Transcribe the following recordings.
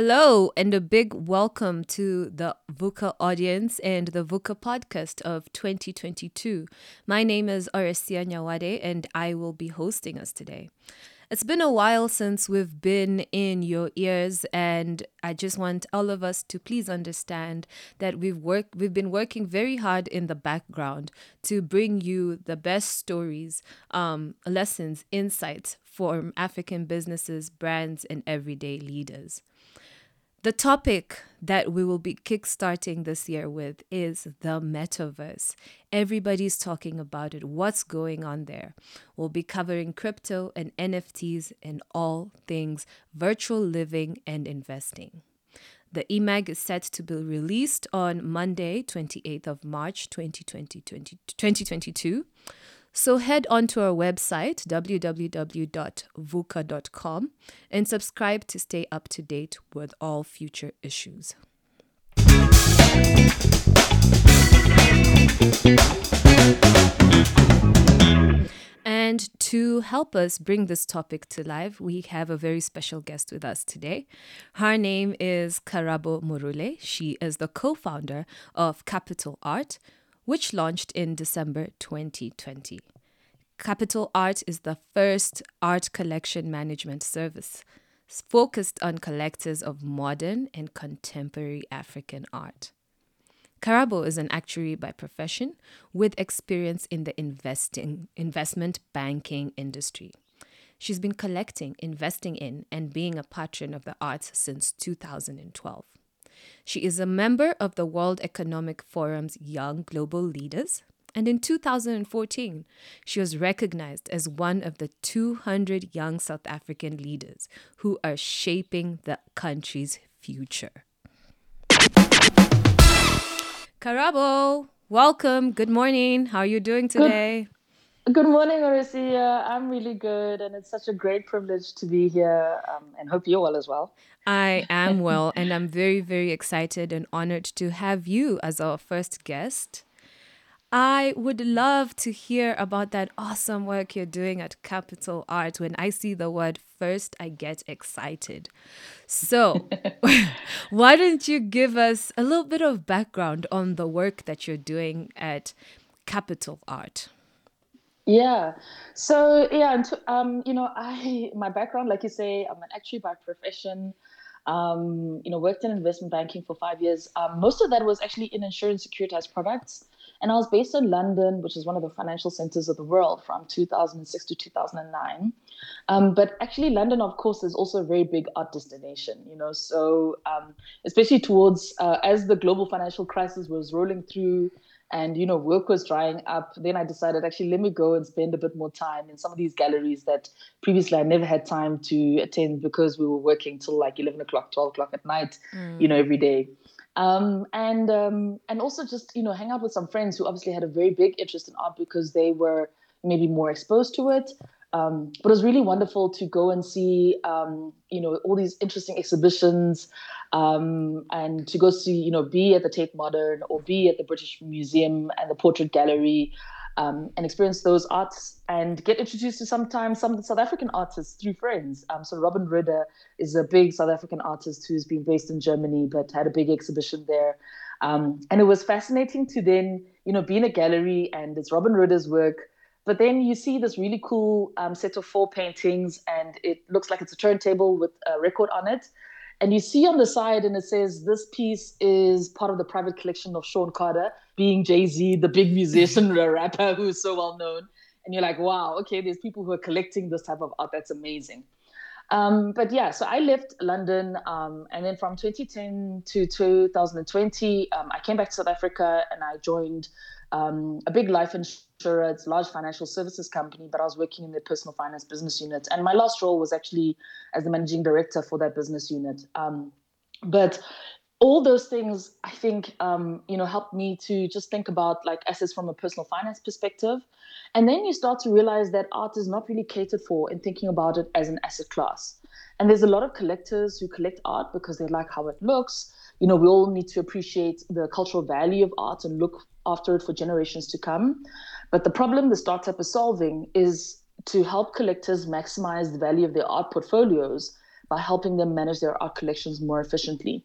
Hello, and a big welcome to the VUCA audience and the VUCA podcast of 2022. My name is Aresia Nyawade, and I will be hosting us today. It's been a while since we've been in your ears, and I just want all of us to please understand that we've worked, we've been working very hard in the background to bring you the best stories, um, lessons, insights from African businesses, brands, and everyday leaders. The topic that we will be kickstarting this year with is the metaverse. Everybody's talking about it. What's going on there? We'll be covering crypto and NFTs and all things virtual living and investing. The EMAG is set to be released on Monday, 28th of March 2020, 2022. So head on to our website, www.vuca.com, and subscribe to stay up to date with all future issues. And to help us bring this topic to life, we have a very special guest with us today. Her name is Karabo Murule. She is the co founder of Capital Art, which launched in December 2020. Capital Art is the first art collection management service focused on collectors of modern and contemporary African art. Karabo is an actuary by profession with experience in the investing investment banking industry. She's been collecting, investing in, and being a patron of the arts since 2012. She is a member of the World Economic Forum's Young Global Leaders, and in 2014, she was recognized as one of the 200 young South African leaders who are shaping the country's future. Karabo, welcome. Good morning. How are you doing today? Good, good morning, Arisia. I'm really good, and it's such a great privilege to be here, um, and hope you're well as well. I am well, and I'm very, very excited and honored to have you as our first guest. I would love to hear about that awesome work you're doing at Capital Art. When I see the word first, I get excited. So, why don't you give us a little bit of background on the work that you're doing at Capital Art? Yeah. So yeah, um, you know, I my background, like you say, I'm an actuary by profession. Um, you know, worked in investment banking for five years. Um, most of that was actually in insurance securitized products. And I was based in London, which is one of the financial centers of the world from 2006 to 2009. Um, but actually, London, of course, is also a very big art destination, you know. So, um, especially towards uh, as the global financial crisis was rolling through and, you know, work was drying up, then I decided actually let me go and spend a bit more time in some of these galleries that previously I never had time to attend because we were working till like 11 o'clock, 12 o'clock at night, mm. you know, every day um, and um, and also just you know hang out with some friends who obviously had a very big interest in art because they were maybe more exposed to it. Um, but it was really wonderful to go and see um, you know all these interesting exhibitions um, and to go see you know be at the Tate Modern or be at the British Museum and the Portrait Gallery um, and experience those arts and get introduced to sometimes some South African artists through friends. Um, so Robin Rhode is a big South African artist who's been based in Germany but had a big exhibition there. Um, and it was fascinating to then, you know, be in a gallery and it's Robin Rhode's work. But then you see this really cool um, set of four paintings, and it looks like it's a turntable with a record on it. And you see on the side, and it says this piece is part of the private collection of Shawn Carter, being Jay Z, the big musician, the rapper who is so well known. And you're like, wow, okay, there's people who are collecting this type of art. That's amazing. Um, but yeah, so I left London, um, and then from 2010 to 2020, um, I came back to South Africa and I joined um, a big life a large financial services company, but I was working in the personal finance business unit. And my last role was actually as the managing director for that business unit. Um, but all those things, I think, um, you know, helped me to just think about like assets from a personal finance perspective. And then you start to realize that art is not really catered for in thinking about it as an asset class. And there's a lot of collectors who collect art because they like how it looks. You know, we all need to appreciate the cultural value of art and look after it for generations to come. But the problem the startup is solving is to help collectors maximize the value of their art portfolios by helping them manage their art collections more efficiently.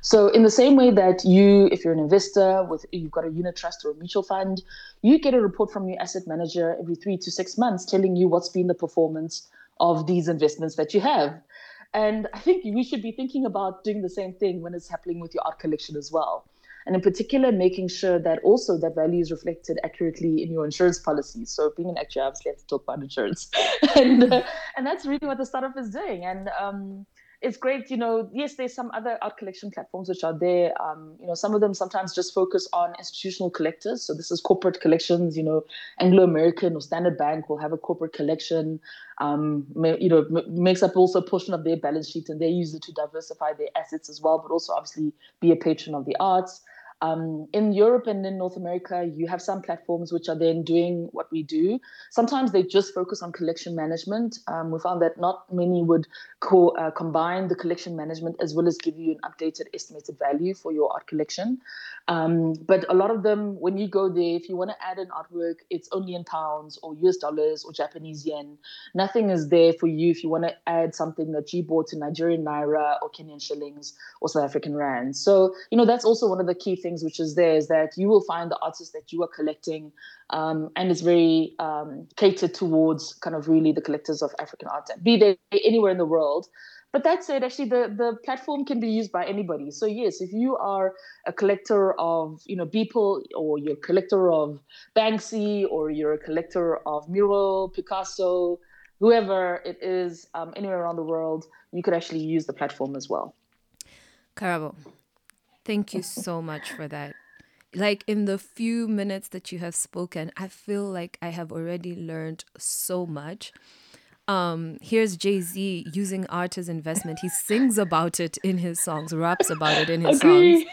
So, in the same way that you, if you're an investor with you've got a unit trust or a mutual fund, you get a report from your asset manager every three to six months telling you what's been the performance of these investments that you have. And I think we should be thinking about doing the same thing when it's happening with your art collection as well. And in particular, making sure that also that value is reflected accurately in your insurance policies. So being an actuary, obviously, I have to talk about insurance, and uh, and that's really what the startup is doing. And um, it's great, you know. Yes, there's some other art collection platforms which are there. Um, you know, some of them sometimes just focus on institutional collectors. So this is corporate collections. You know, Anglo American or Standard Bank will have a corporate collection. Um, you know, makes up also a portion of their balance sheet, and they use it to diversify their assets as well, but also obviously be a patron of the arts. Um, in Europe and in North America, you have some platforms which are then doing what we do. Sometimes they just focus on collection management. Um, we found that not many would co- uh, combine the collection management as well as give you an updated estimated value for your art collection. Um, but a lot of them, when you go there, if you want to add an artwork, it's only in pounds or US dollars or Japanese yen. Nothing is there for you if you want to add something that you bought in Nigerian naira or Kenyan shillings or South African rand. So, you know, that's also one of the key things things which is there is that you will find the artists that you are collecting um, and it's very um, catered towards kind of really the collectors of African art, be they anywhere in the world. But that said, actually, the, the platform can be used by anybody. So yes, if you are a collector of you know Beeple, or you're a collector of Banksy, or you're a collector of Mural, Picasso, whoever it is, um, anywhere around the world, you could actually use the platform as well. Karabo, Thank you so much for that. Like in the few minutes that you have spoken, I feel like I have already learned so much. Um, here's Jay Z using art as investment. He sings about it in his songs, raps about it in his Agree. songs.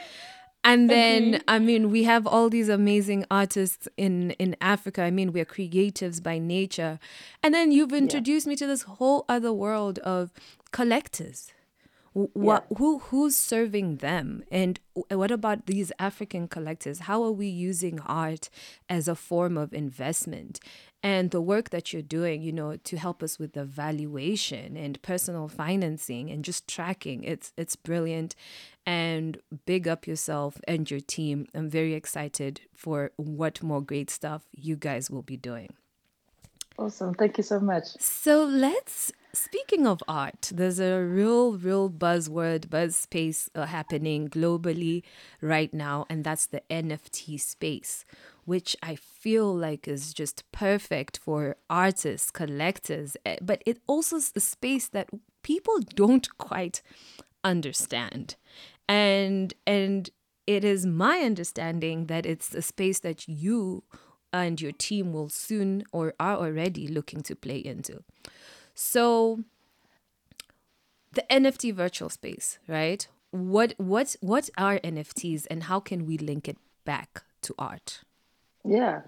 And then, Agree. I mean, we have all these amazing artists in in Africa. I mean, we're creatives by nature. And then you've introduced yeah. me to this whole other world of collectors what yeah. who who's serving them and what about these african collectors how are we using art as a form of investment and the work that you're doing you know to help us with the valuation and personal financing and just tracking it's it's brilliant and big up yourself and your team i'm very excited for what more great stuff you guys will be doing Awesome. Thank you so much. So let's Speaking of art, there's a real, real buzzword, buzz space uh, happening globally right now, and that's the NFT space, which I feel like is just perfect for artists, collectors, eh, but it also is a space that people don't quite understand. And and it is my understanding that it's a space that you and your team will soon or are already looking to play into. So the NFT virtual space, right? What what what are NFTs and how can we link it back to art? Yeah.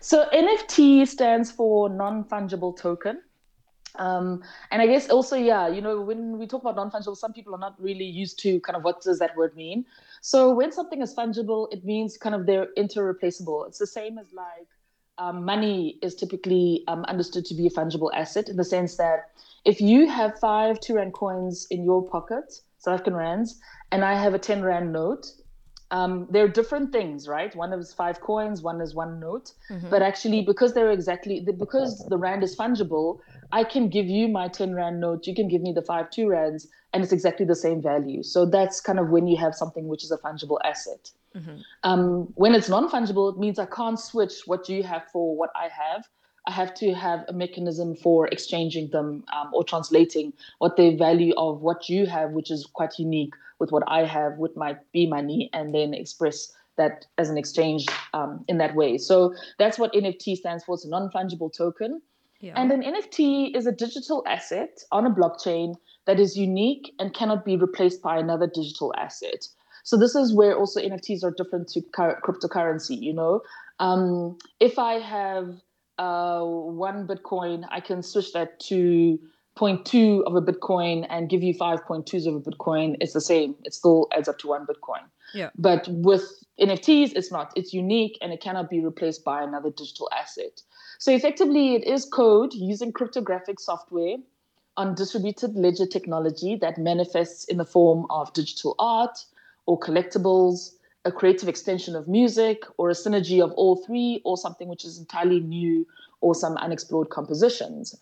So NFT stands for non-fungible token. Um, and I guess also, yeah, you know, when we talk about non-fungible, some people are not really used to kind of what does that word mean. So when something is fungible, it means kind of they're interreplaceable. It's the same as like um, money is typically um, understood to be a fungible asset in the sense that if you have five two rand coins in your pocket, South African rands, and I have a 10 rand note, um, they're different things, right? One is five coins, one is one note. Mm-hmm. But actually, because they're exactly because the rand is fungible, I can give you my 10 rand note, you can give me the five two rands, and it's exactly the same value. So that's kind of when you have something which is a fungible asset. Mm-hmm. Um, when it's non fungible, it means I can't switch what you have for what I have. I have to have a mechanism for exchanging them um, or translating what the value of what you have, which is quite unique with what I have, with my be money, and then express that as an exchange um, in that way. So that's what NFT stands for. It's a non fungible token. Yeah. And an NFT is a digital asset on a blockchain that is unique and cannot be replaced by another digital asset. So this is where also NFTs are different to cryptocurrency. You know, um, if I have uh, one Bitcoin, I can switch that to 0.2 of a Bitcoin and give you 5.2s of a Bitcoin. It's the same. It still adds up to one Bitcoin. Yeah. But with NFTs, it's not. It's unique and it cannot be replaced by another digital asset. So effectively, it is code using cryptographic software on distributed ledger technology that manifests in the form of digital art or collectibles, a creative extension of music, or a synergy of all three, or something which is entirely new or some unexplored compositions.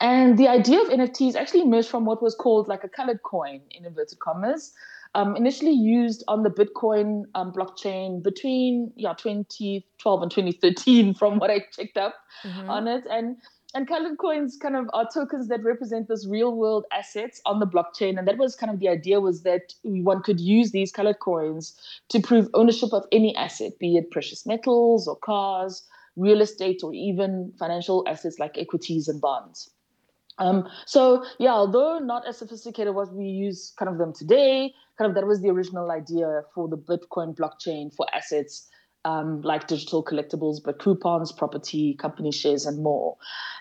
And the idea of NFTs actually emerged from what was called like a colored coin in inverted commas, um, initially used on the Bitcoin um, blockchain between yeah 2012 and 2013, from what I checked up mm-hmm. on it. And and colored coins kind of are tokens that represent this real world assets on the blockchain. And that was kind of the idea was that one could use these colored coins to prove ownership of any asset be it precious metals or cars real estate or even financial assets like equities and bonds. Um, so yeah although not as sophisticated as we use kind of them today kind of that was the original idea for the bitcoin blockchain for assets um, like digital collectibles, but coupons, property, company shares, and more.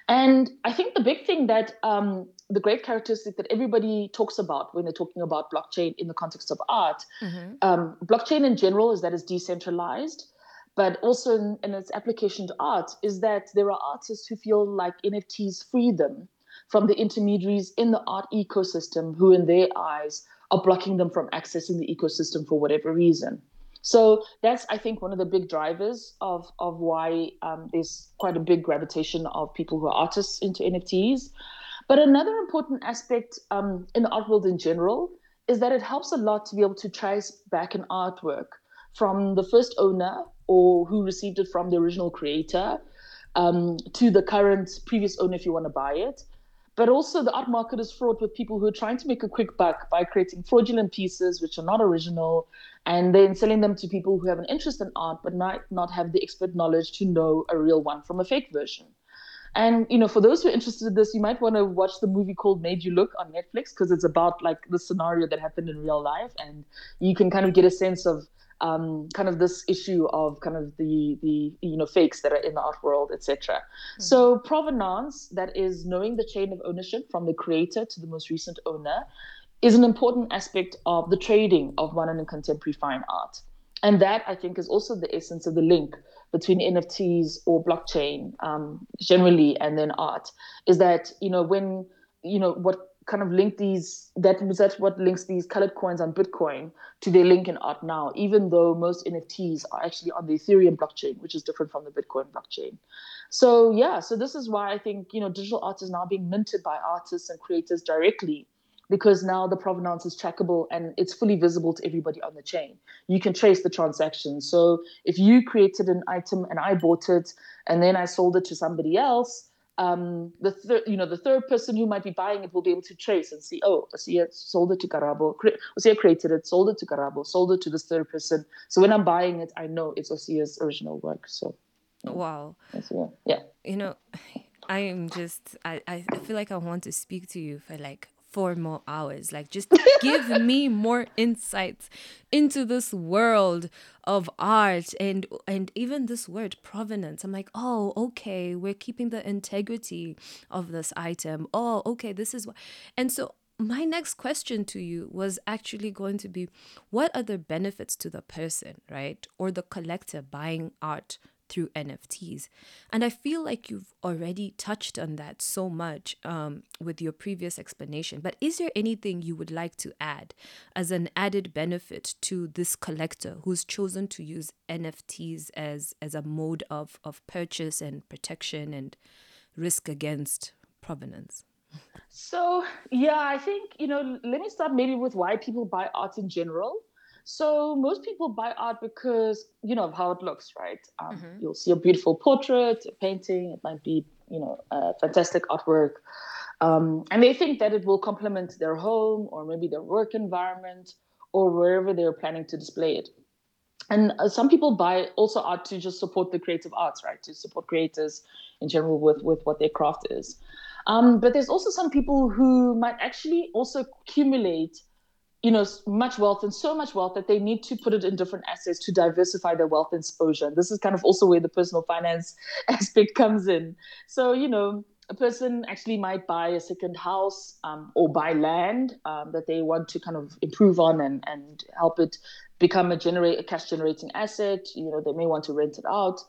And I think the big thing that um, the great characteristic that everybody talks about when they're talking about blockchain in the context of art, mm-hmm. um, blockchain in general is that it's decentralized, but also in, in, its application to art is that there are artists who feel like NFTs free them from the intermediaries in the art ecosystem who, in their eyes, are blocking them from accessing the ecosystem for whatever reason. So that's, I think, one of the big drivers of, of why um, there's quite a big gravitation of people who are artists into NFTs. But another important aspect um, in the art world in general is that it helps a lot to be able to trace back an artwork from the first owner or who received it from the original creator um, to the current previous owner if you want to buy it. But also, the art market is fraught with people who are trying to make a quick buck by creating fraudulent pieces which are not original and then selling them to people who have an interest in art but might not have the expert knowledge to know a real one from a fake version. And you know, for those who are interested in this, you might want to watch the movie called Made You Look on Netflix because it's about like the scenario that happened in real life, and you can kind of get a sense of um, kind of this issue of kind of the the you know fakes that are in the art world, etc. Mm-hmm. So provenance, that is knowing the chain of ownership from the creator to the most recent owner, is an important aspect of the trading of modern and contemporary fine art. And that I think is also the essence of the link between NFTs or blockchain um, generally and then art. Is that you know when you know what kind of link these that that's what links these colored coins on bitcoin to their link in art now even though most nfts are actually on the ethereum blockchain which is different from the bitcoin blockchain so yeah so this is why i think you know digital art is now being minted by artists and creators directly because now the provenance is trackable and it's fully visible to everybody on the chain. You can trace the transaction. So if you created an item and I bought it and then I sold it to somebody else, um, the third, you know, the third person who might be buying it will be able to trace and see, oh, Osia sold it to Karabo, Osia created it, sold it to Karabo, sold it to this third person. So when I'm buying it, I know it's Osia's original work. So, wow, yeah, you know, I am just, I, I feel like I want to speak to you for like four more hours. Like, just give me more insights into this world of art and and even this word provenance. I'm like, oh, okay, we're keeping the integrity of this item. Oh, okay, this is what. And so my next question to you was actually going to be what are the benefits to the person, right? Or the collector buying art through NFTs. And I feel like you've already touched on that so much um, with your previous explanation. But is there anything you would like to add as an added benefit to this collector who's chosen to use NFTs as, as a mode of, of purchase and protection and risk against provenance? So, yeah, I think, you know, let me start maybe with why people buy art in general. So most people buy art because you know of how it looks, right? Um, mm-hmm. You'll see a beautiful portrait, a painting. It might be you know a fantastic artwork, um, and they think that it will complement their home or maybe their work environment or wherever they're planning to display it. And uh, some people buy also art to just support the creative arts, right? To support creators in general with with what their craft is. Um, but there's also some people who might actually also accumulate you know much wealth and so much wealth that they need to put it in different assets to diversify their wealth exposure. This is kind of also where the personal finance aspect comes in. So you know a person actually might buy a second house um, or buy land um, that they want to kind of improve on and, and help it become a generate a cash generating asset. You know they may want to rent it out.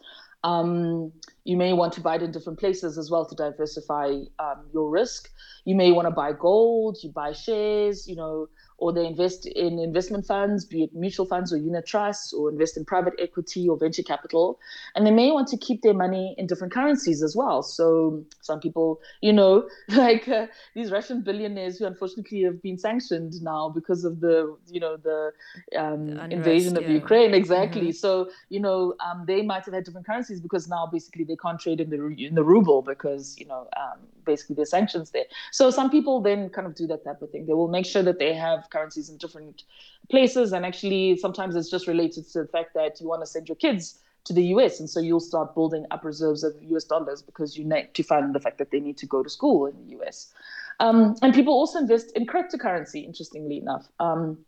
Um, you may want to buy it in different places as well to diversify um, your risk. You may want to buy gold, you buy shares, you know, or they invest in investment funds, be it mutual funds or unit trusts, or invest in private equity or venture capital. And they may want to keep their money in different currencies as well. So some people, you know, like uh, these Russian billionaires who unfortunately have been sanctioned now because of the, you know, the, um, the unrest, invasion of yeah. Ukraine. Exactly. Mm-hmm. So you know, um, they might have had different currencies because now basically they can't trade in the in the ruble because you know, um, basically there's sanctions there. So some people then kind of do that type of thing. They will make sure that they have currencies in different places. And actually, sometimes it's just related to the fact that you want to send your kids to the US. And so you'll start building up reserves of US dollars because you need to fund the fact that they need to go to school in the US. Um, and people also invest in cryptocurrency, interestingly enough. Um,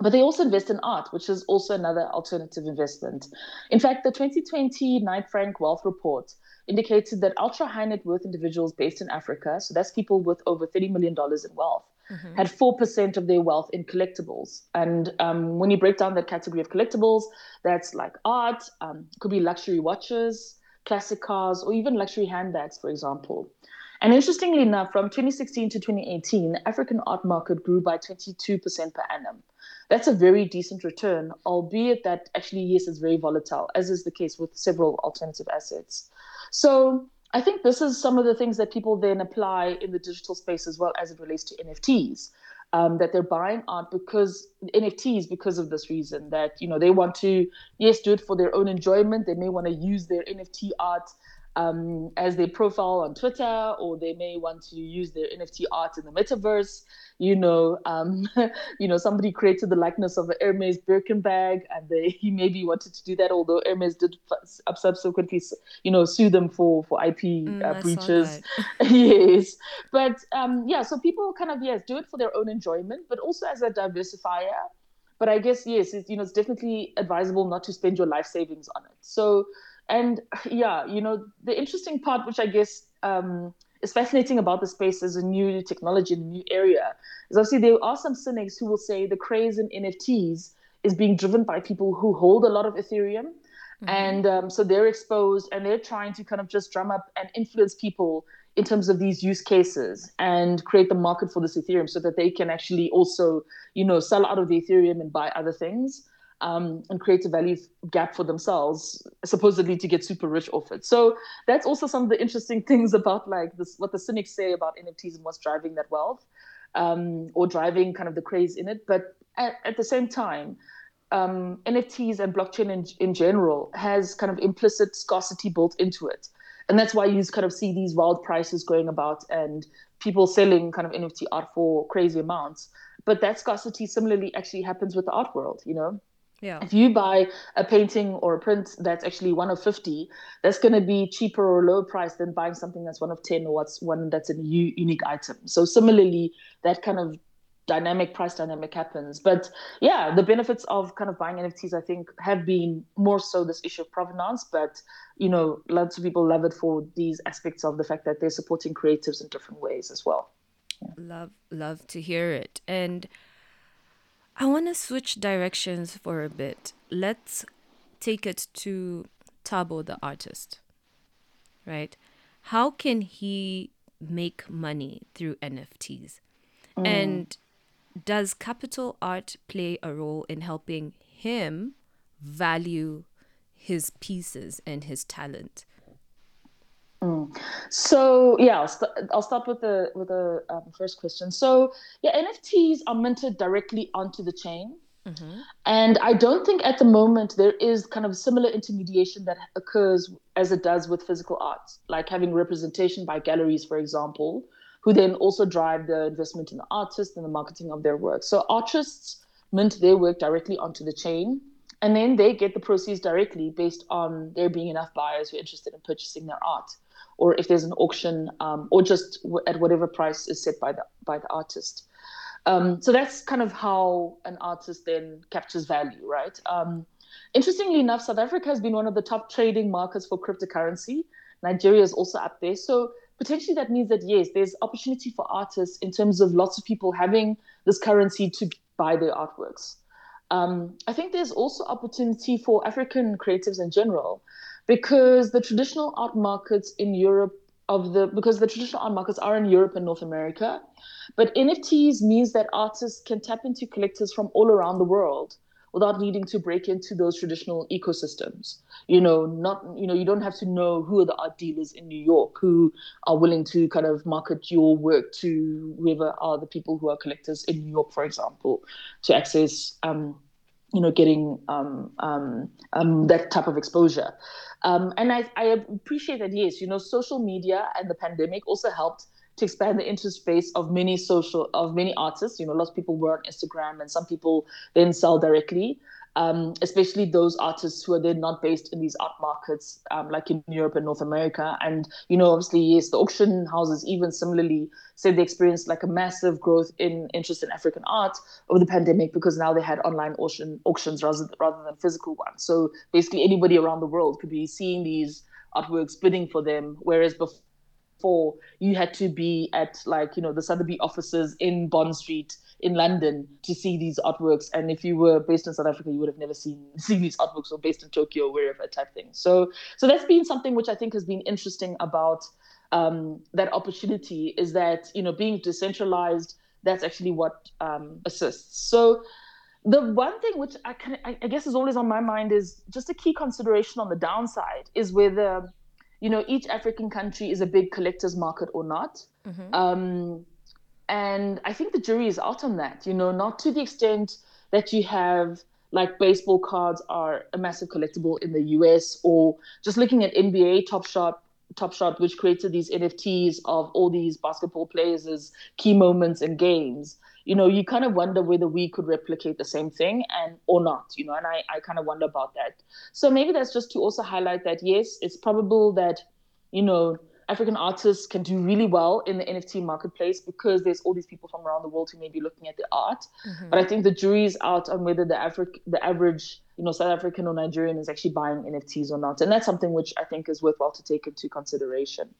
but they also invest in art, which is also another alternative investment. In fact, the 2020 Knight Frank Wealth Report indicated that ultra high net worth individuals based in Africa, so that's people with over $30 million in wealth, mm-hmm. had 4% of their wealth in collectibles. And um, when you break down that category of collectibles, that's like art, um, could be luxury watches, classic cars, or even luxury handbags, for example. And interestingly enough, from 2016 to 2018, the African art market grew by 22% per annum. That's a very decent return, albeit that actually, yes, it's very volatile, as is the case with several alternative assets. So I think this is some of the things that people then apply in the digital space as well as it relates to NFTs. Um, that they're buying art because NFTs because of this reason that you know they want to yes do it for their own enjoyment. They may want to use their NFT art um, as their profile on Twitter, or they may want to use their NFT art in the metaverse. You know, um, you know, somebody created the likeness of an Hermes Birkin bag, and they he maybe wanted to do that, although Hermes did subsequently, you know, sue them for for IP mm, uh, breaches. yes, but um, yeah, so people kind of yes do it for their own enjoyment, but also as a diversifier. But I guess yes, it, you know, it's definitely advisable not to spend your life savings on it. So and yeah, you know, the interesting part, which I guess um, is fascinating about the space as a new technology, in a new area, is obviously there are some cynics who will say the craze in NFTs is being driven by people who hold a lot of Ethereum. Mm-hmm. And um, so they're exposed and they're trying to kind of just drum up and influence people in terms of these use cases and create the market for this Ethereum so that they can actually also, you know, sell out of the Ethereum and buy other things um, and create a value gap for themselves, supposedly to get super rich off it. So that's also some of the interesting things about like this, what the cynics say about NFTs and what's driving that wealth, um, or driving kind of the craze in it. But at, at the same time, um, NFTs and blockchain in, in general has kind of implicit scarcity built into it. And that's why you kind of see these wild prices going about and people selling kind of NFT art for crazy amounts. But that scarcity similarly actually happens with the art world, you know? Yeah. If you buy a painting or a print that's actually one of 50, that's going to be cheaper or lower price than buying something that's one of 10 or what's one that's a u- unique item. So similarly, that kind of dynamic price dynamic happens. But yeah, the benefits of kind of buying NFTs, I think, have been more so this issue of provenance. But you know, lots of people love it for these aspects of the fact that they're supporting creatives in different ways as well. Yeah. Love, love to hear it. And I want to switch directions for a bit. Let's take it to Tabo the artist, right? How can he make money through NFTs? Mm. And does capital art play a role in helping him value his pieces and his talent? Mm. So yeah, I'll, st- I'll, start with the with the um, first question. So yeah, NFTs are minted directly onto the chain, mm-hmm. and I don't think at the moment there is kind of similar intermediation that occurs as it does with physical art, like having representation by galleries, for example, who then also drive the investment in the artist and the marketing of their work. So artists mint their work directly onto the chain and then they get the proceeds directly based on there being enough buyers who are interested in purchasing their art or if there's an auction, um, or just w- at whatever price is set by the by the artist. Um, so that's kind of how an artist then captures value, right? Um, interestingly enough, South Africa has been one of the top trading markets for cryptocurrency. Nigeria is also up there. So potentially that means that yes, there's opportunity for artists in terms of lots of people having this currency to buy their artworks. Um, I think there's also opportunity for African creatives in general because the traditional art markets in Europe of the because the traditional art markets are in Europe and North America, but NFTs means that artists can tap into collectors from all around the world without needing to break into those traditional ecosystems. You know, not you know, you don't have to know who are the art dealers in New York who are willing to kind of market your work to whoever are the people who are collectors in New York, for example, to access um, you know, getting um, um, um, that type of exposure. Um, and I, I appreciate that, yes, you know, social media and the pandemic also helped to expand the interest base of many social of many artists. You know, lots of people were on Instagram, and some people then sell directly um, especially those artists who are then not based in these art markets, um, like in Europe and North America. And, you know, obviously, yes, the auction houses even similarly said they experienced like a massive growth in interest in African art over the pandemic because now they had online auction auctions rather, rather than physical ones. So basically, anybody around the world could be seeing these artworks bidding for them, whereas before you had to be at like, you know, the Sotheby's offices in Bond Street in London to see these artworks. And if you were based in South Africa, you would have never seen seen these artworks or based in Tokyo or wherever type thing. So so that's been something which I think has been interesting about um, that opportunity is that you know being decentralized that's actually what um, assists. So the one thing which I can I guess is always on my mind is just a key consideration on the downside is whether you know each African country is a big collectors market or not. Mm-hmm. Um, and I think the jury is out on that, you know, not to the extent that you have like baseball cards are a massive collectible in the US or just looking at NBA Top Shot Top Shot, which created these NFTs of all these basketball players' key moments and games. You know, you kind of wonder whether we could replicate the same thing and or not, you know, and I, I kind of wonder about that. So maybe that's just to also highlight that yes, it's probable that, you know, African artists can do really well in the NFT marketplace because there's all these people from around the world who may be looking at the art. Mm-hmm. But I think the jury is out on whether the Afri- the average, you know, South African or Nigerian is actually buying NFTs or not. And that's something which I think is worthwhile to take into consideration.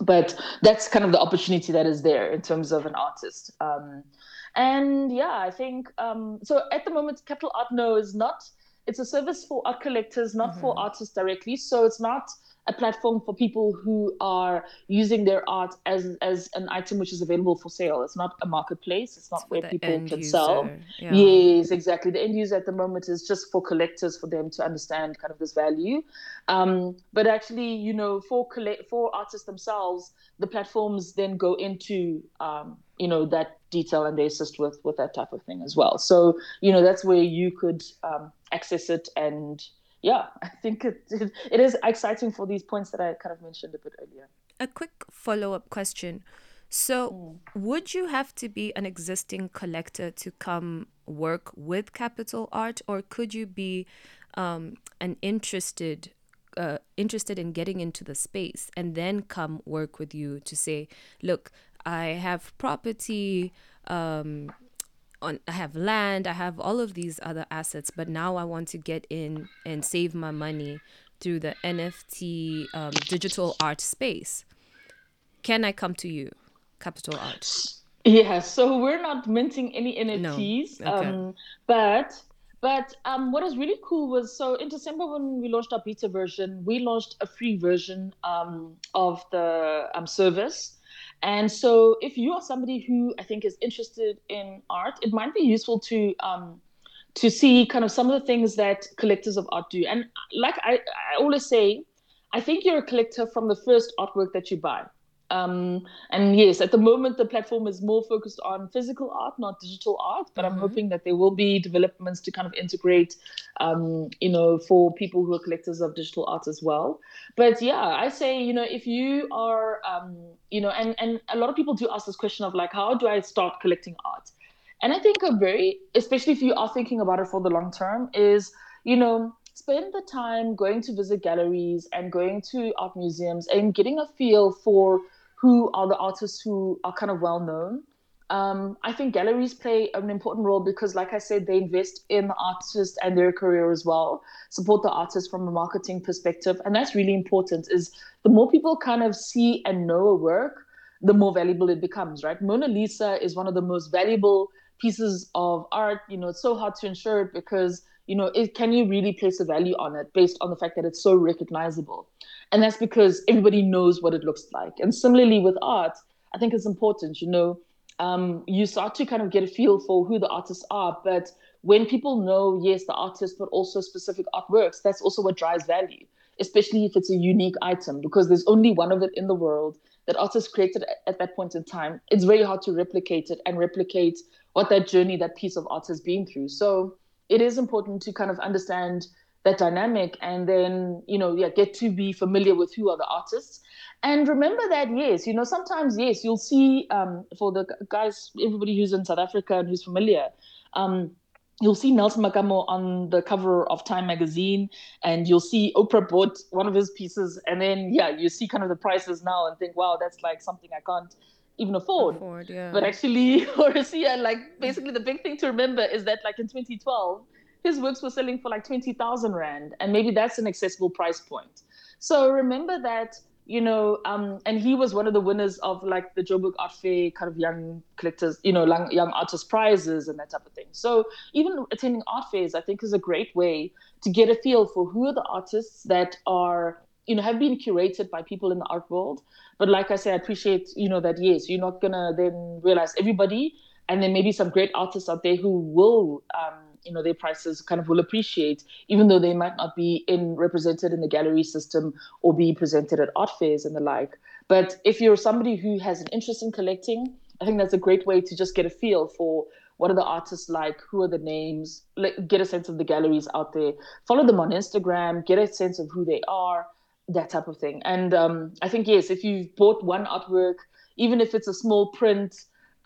But that's kind of the opportunity that is there in terms of an artist. Um, and yeah, I think um, so. At the moment, Capital Art No is not. It's a service for art collectors, not mm-hmm. for artists directly. So it's not a platform for people who are using their art as as an item which is available for sale. It's not a marketplace. It's not it's where people can user. sell. Yeah. Yes, exactly. The end user at the moment is just for collectors for them to understand kind of this value. Um, but actually, you know, for collect for artists themselves, the platforms then go into um, you know that detail and they assist with with that type of thing as well. So you know that's where you could um, access it and yeah, I think it, it, it is exciting for these points that I kind of mentioned a bit earlier. A quick follow up question. So, mm. would you have to be an existing collector to come work with Capital Art, or could you be um, an interested uh, interested in getting into the space and then come work with you to say, look, I have property. Um, on I have land, I have all of these other assets, but now I want to get in and save my money through the NFT um, digital art space. Can I come to you, Capital Art? Yeah, so we're not minting any NFTs, no. okay. um, but but um, what was really cool was so in December when we launched our beta version, we launched a free version um, of the um, service and so, if you are somebody who I think is interested in art, it might be useful to um, to see kind of some of the things that collectors of art do. And like I, I always say, I think you're a collector from the first artwork that you buy. Um, and yes, at the moment, the platform is more focused on physical art, not digital art. But mm-hmm. I'm hoping that there will be developments to kind of integrate, um, you know, for people who are collectors of digital art as well. But yeah, I say, you know, if you are, um, you know, and and a lot of people do ask this question of like, how do I start collecting art? And I think a very, especially if you are thinking about it for the long term, is you know spend the time going to visit galleries and going to art museums and getting a feel for who are the artists who are kind of well known. Um, I think galleries play an important role because, like I said, they invest in the artist and their career as well, support the artist from a marketing perspective, and that's really important. Is the more people kind of see and know a work, the more valuable it becomes, right? Mona Lisa is one of the most valuable pieces of art. You know, it's so hard to insure it because you know, it, can you really place a value on it based on the fact that it's so recognizable? And that's because everybody knows what it looks like. And similarly with art, I think it's important, you know, um, you start to kind of get a feel for who the artists are. But when people know, yes, the artist, but also specific artworks, that's also what drives value, especially if it's a unique item, because there's only one of it in the world that artists created at that point in time. It's very hard to replicate it and replicate what that journey, that piece of art has been through. So it is important to kind of understand that dynamic and then, you know, yeah, get to be familiar with who are the artists and remember that, yes, you know, sometimes, yes, you'll see um, for the guys, everybody who's in South Africa and who's familiar, um, you'll see Nelson Makamo on the cover of Time magazine, and you'll see Oprah bought one of his pieces, and then yeah, you see kind of the prices now and think, wow, that's like something I can't even afford. afford yeah. But actually, or see, like basically the big thing to remember is that like in 2012, his works were selling for like 20,000 rand, and maybe that's an accessible price point. So remember that you know, um, and he was one of the winners of like the Joburg Art Fair kind of young collectors, you know, young, young artist prizes and that type of thing. So even attending art fairs, I think, is a great way to get a feel for who are the artists that are, you know, have been curated by people in the art world. But like I say, I appreciate, you know, that yes, you're not gonna then realize everybody, and then maybe some great artists out there who will. Um, you know their prices kind of will appreciate even though they might not be in represented in the gallery system or be presented at art fairs and the like. But if you're somebody who has an interest in collecting i think that's a great way to just get a feel for what are the artists like who are the names get a sense of the galleries out there. Follow them on instagram get a sense of who they are that type of thing. And um, i think yes if you've bought one artwork even if it's a small print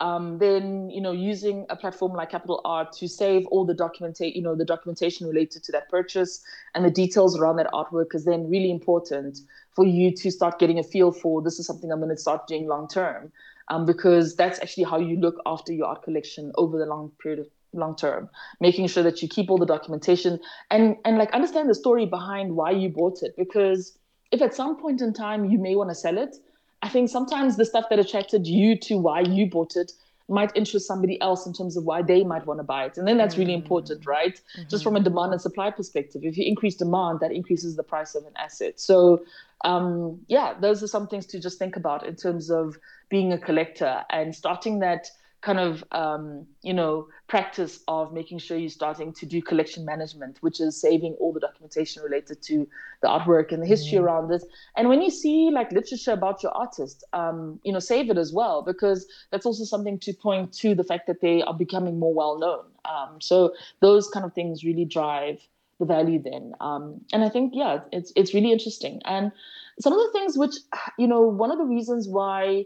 um, then you know using a platform like Capital Art to save all the documentation, you know, the documentation related to that purchase and the details around that artwork is then really important for you to start getting a feel for this is something I'm going to start doing long term, um, because that's actually how you look after your art collection over the long period of long term, making sure that you keep all the documentation and and like understand the story behind why you bought it, because if at some point in time you may want to sell it I think sometimes the stuff that attracted you to why you bought it might interest somebody else in terms of why they might want to buy it. And then that's really important, mm. right? Mm-hmm. Just from a demand and supply perspective. If you increase demand, that increases the price of an asset. So, um, yeah, those are some things to just think about in terms of being a collector and starting that kind of um, you know practice of making sure you're starting to do collection management which is saving all the documentation related to the artwork and the history mm-hmm. around it. And when you see like literature about your artist um, you know save it as well because that's also something to point to the fact that they are becoming more well known. Um, so those kind of things really drive the value then. Um, and i think yeah it's it's really interesting. And some of the things which you know one of the reasons why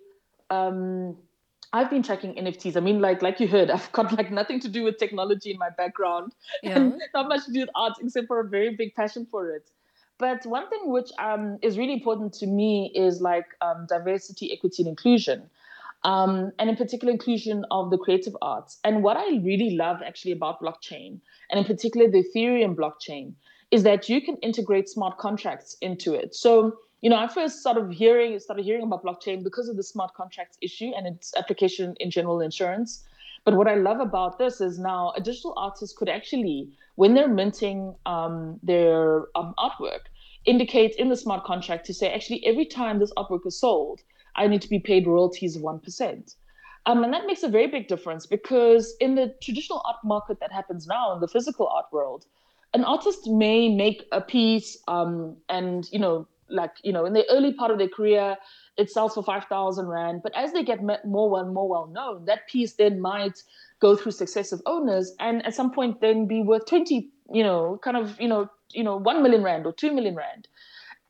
um, I've been tracking NFTs. I mean, like like you heard, I've got like nothing to do with technology in my background, yeah. and not much to do with art, except for a very big passion for it. But one thing which um, is really important to me is like um, diversity, equity, and inclusion, um, and in particular inclusion of the creative arts. And what I really love actually about blockchain, and in particular the Ethereum blockchain, is that you can integrate smart contracts into it. So you know, I first started hearing started hearing about blockchain because of the smart contracts issue and its application in general insurance. But what I love about this is now a digital artist could actually, when they're minting um, their um, artwork, indicate in the smart contract to say, actually, every time this artwork is sold, I need to be paid royalties of 1%. Um, and that makes a very big difference because in the traditional art market that happens now in the physical art world, an artist may make a piece um, and, you know, like you know in the early part of their career it sells for 5000 rand but as they get more and more well known that piece then might go through successive owners and at some point then be worth 20 you know kind of you know you know 1 million rand or 2 million rand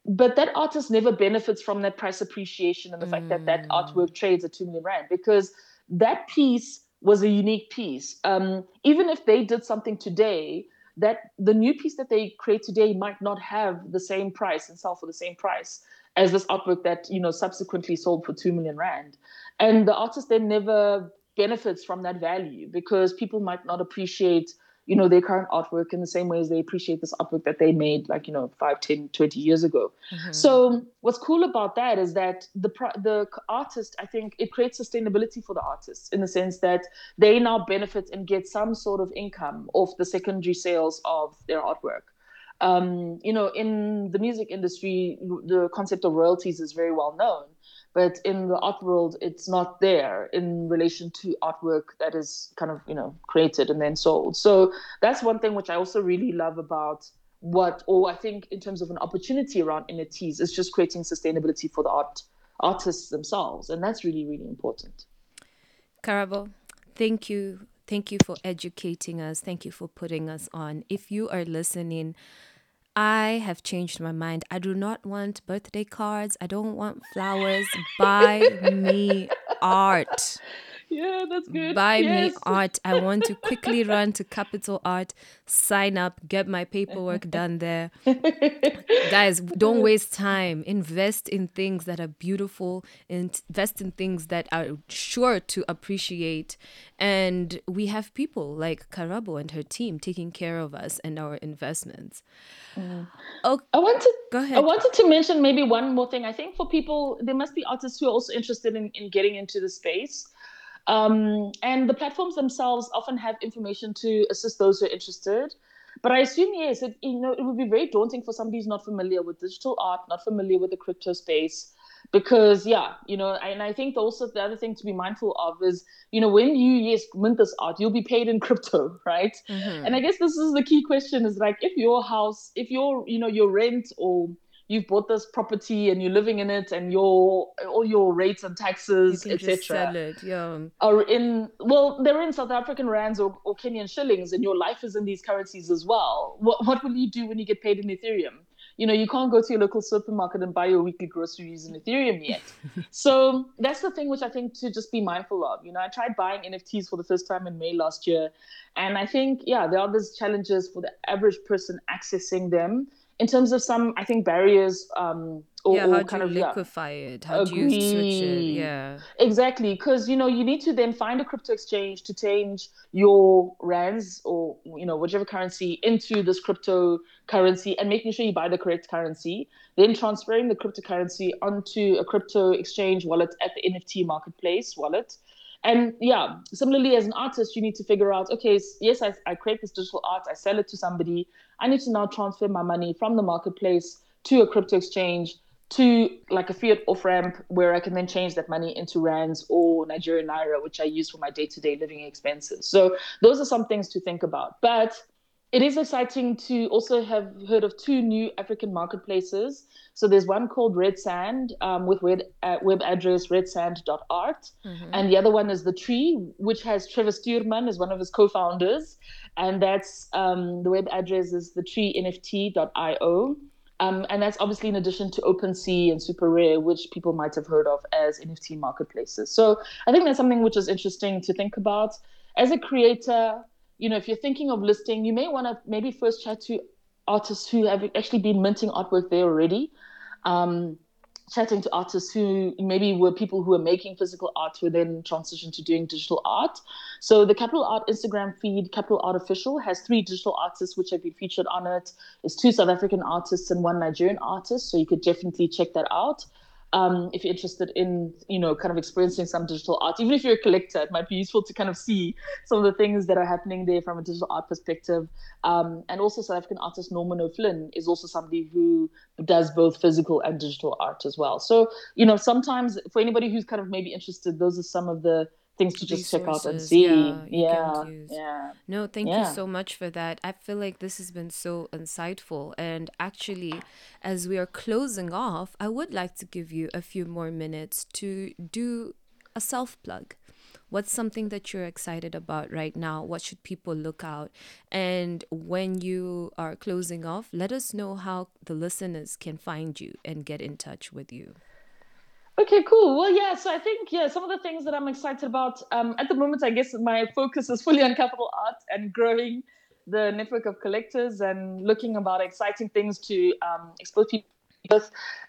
but that artist never benefits from that price appreciation and the mm. fact that that mm. artwork trades at 2 million rand because that piece was a unique piece um, even if they did something today that the new piece that they create today might not have the same price and sell for the same price as this artwork that you know subsequently sold for two million rand, and the artist then never benefits from that value because people might not appreciate you know their current artwork in the same way as they appreciate this artwork that they made like you know 5 10 20 years ago. Mm-hmm. so what's cool about that is that the the artist i think it creates sustainability for the artists in the sense that they now benefit and get some sort of income off the secondary sales of their artwork. Um, you know in the music industry the concept of royalties is very well known but in the art world it's not there in relation to artwork that is kind of you know created and then sold. So that's one thing which i also really love about what or i think in terms of an opportunity around nfts is just creating sustainability for the art artists themselves. And that's really really important. Karabo thank you. Thank you for educating us. Thank you for putting us on. If you are listening I have changed my mind. I do not want birthday cards. I don't want flowers. Buy me art. Yeah, that's good. Buy yes. me art. I want to quickly run to Capital Art, sign up, get my paperwork done there. Guys, don't waste time. Invest in things that are beautiful, invest in things that are sure to appreciate. And we have people like Karabo and her team taking care of us and our investments. Mm. Oh, I wanted go ahead. I wanted to mention maybe one more thing. I think for people, there must be artists who are also interested in, in getting into the space. Um, and the platforms themselves often have information to assist those who are interested. But I assume yes, it you know it would be very daunting for somebody who's not familiar with digital art, not familiar with the crypto space, because yeah, you know, and I think also the other thing to be mindful of is you know when you yes mint this art, you'll be paid in crypto, right? Mm-hmm. And I guess this is the key question: is like if your house, if your you know your rent or you've bought this property and you're living in it and your all your rates and taxes etc yeah. are in well they're in south african rands or, or kenyan shillings and your life is in these currencies as well. What, what will you do when you get paid in ethereum? You know you can't go to your local supermarket and buy your weekly groceries in ethereum yet. So that's the thing which i think to just be mindful of. You know i tried buying nfts for the first time in may last year and i think yeah there are these challenges for the average person accessing them in terms of some, I think barriers. Um, or, yeah, how do you liquefy yeah, it? How agree. do you switch it? Yeah, exactly. Because you know you need to then find a crypto exchange to change your rands or you know whichever currency into this cryptocurrency and making sure you buy the correct currency. Then transferring the cryptocurrency onto a crypto exchange wallet at the NFT marketplace wallet. And yeah, similarly, as an artist, you need to figure out okay, yes, I, I create this digital art, I sell it to somebody. I need to now transfer my money from the marketplace to a crypto exchange to like a fiat off ramp where I can then change that money into rands or Nigerian naira, which I use for my day to day living expenses. So those are some things to think about. But it is exciting to also have heard of two new African marketplaces. So there's one called Red Sand um, with web, uh, web address redsand.art. Mm-hmm. And the other one is The Tree, which has Trevor Stuurman as one of his co founders. And that's um, the web address is thetreenft.io. Um, and that's obviously in addition to OpenSea and Super Rare, which people might have heard of as NFT marketplaces. So I think that's something which is interesting to think about. As a creator, you know, if you're thinking of listing, you may want to maybe first chat to artists who have actually been minting artwork there already. Um, chatting to artists who maybe were people who were making physical art who then transitioned to doing digital art. So the Capital Art Instagram feed, Capital Art Official, has three digital artists which have been featured on it. It's two South African artists and one Nigerian artist. So you could definitely check that out um, if you're interested in, you know, kind of experiencing some digital art, even if you're a collector, it might be useful to kind of see some of the things that are happening there from a digital art perspective. Um, and also, South African artist Norman O'Flynn is also somebody who does both physical and digital art as well. So, you know, sometimes for anybody who's kind of maybe interested, those are some of the things to just check out and see. Yeah, yeah, yeah. No, thank yeah. you so much for that. I feel like this has been so insightful. And actually, as we are closing off, I would like to give you a few more minutes to do a self plug. What's something that you're excited about right now? What should people look out? And when you are closing off, let us know how the listeners can find you and get in touch with you. Okay, cool. Well, yeah. So I think yeah, some of the things that I'm excited about um, at the moment, I guess my focus is fully on capital art and growing the network of collectors and looking about exciting things to um, expose people.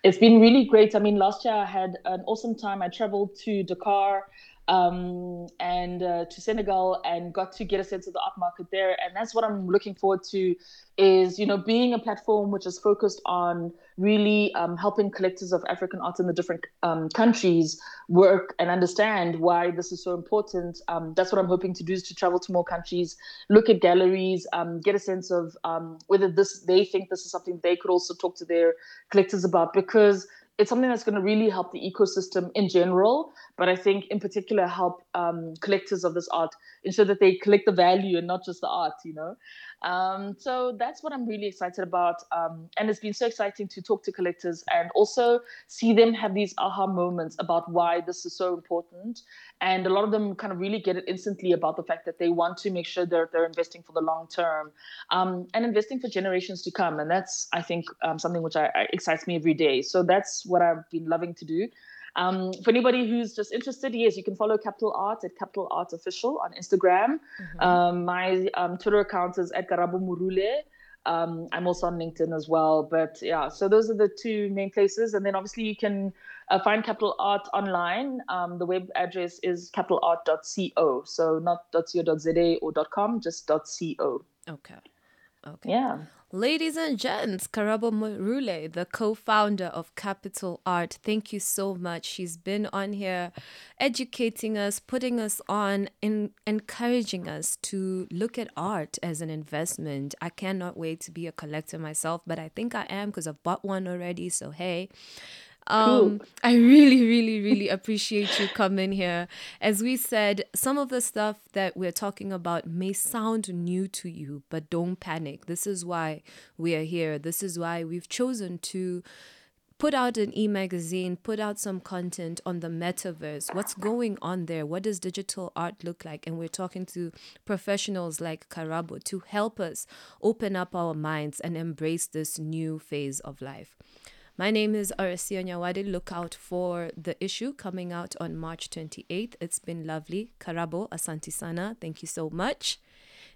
It's been really great. I mean, last year I had an awesome time. I traveled to Dakar um, and uh, to Senegal and got to get a sense of the art market there. And that's what I'm looking forward to is, you know, being a platform which is focused on really um, helping collectors of African art in the different um, countries work and understand why this is so important. Um, that's what I'm hoping to do is to travel to more countries, look at galleries, um, get a sense of um, whether this they think this is something they could also talk to their collectors about because it's something that's going to really help the ecosystem in general, but I think in particular help um, collectors of this art ensure that they collect the value and not just the art, you know. Um, so that's what I'm really excited about. Um, and it's been so exciting to talk to collectors and also see them have these aha moments about why this is so important. And a lot of them kind of really get it instantly about the fact that they want to make sure that they're investing for the long term um, and investing for generations to come. And that's, I think, um, something which I, I excites me every day. So that's what I've been loving to do. Um, for anybody who's just interested, yes, you can follow Capital Art at Capital Art Official on Instagram. Mm-hmm. Um, my um, Twitter account is at Karabo Murule. Um, I'm also on LinkedIn as well. But yeah, so those are the two main places. And then obviously you can uh, find Capital Art online. Um, the web address is capitalart.co. So not .co.za or .com, just .co. Okay. Okay. Yeah. Ladies and gents, Karabo Murule, the co founder of Capital Art, thank you so much. She's been on here educating us, putting us on, and encouraging us to look at art as an investment. I cannot wait to be a collector myself, but I think I am because I've bought one already. So, hey. Um, cool. I really, really, really appreciate you coming here. As we said, some of the stuff that we're talking about may sound new to you, but don't panic. This is why we are here. This is why we've chosen to put out an e-magazine put out some content on the metaverse what's going on there what does digital art look like and we're talking to professionals like karabo to help us open up our minds and embrace this new phase of life my name is Arasia Nyawade. Look out for the issue coming out on March 28th. It's been lovely. Karabo, Asante Sana. Thank you so much.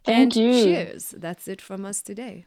Thank and you. cheers. That's it from us today.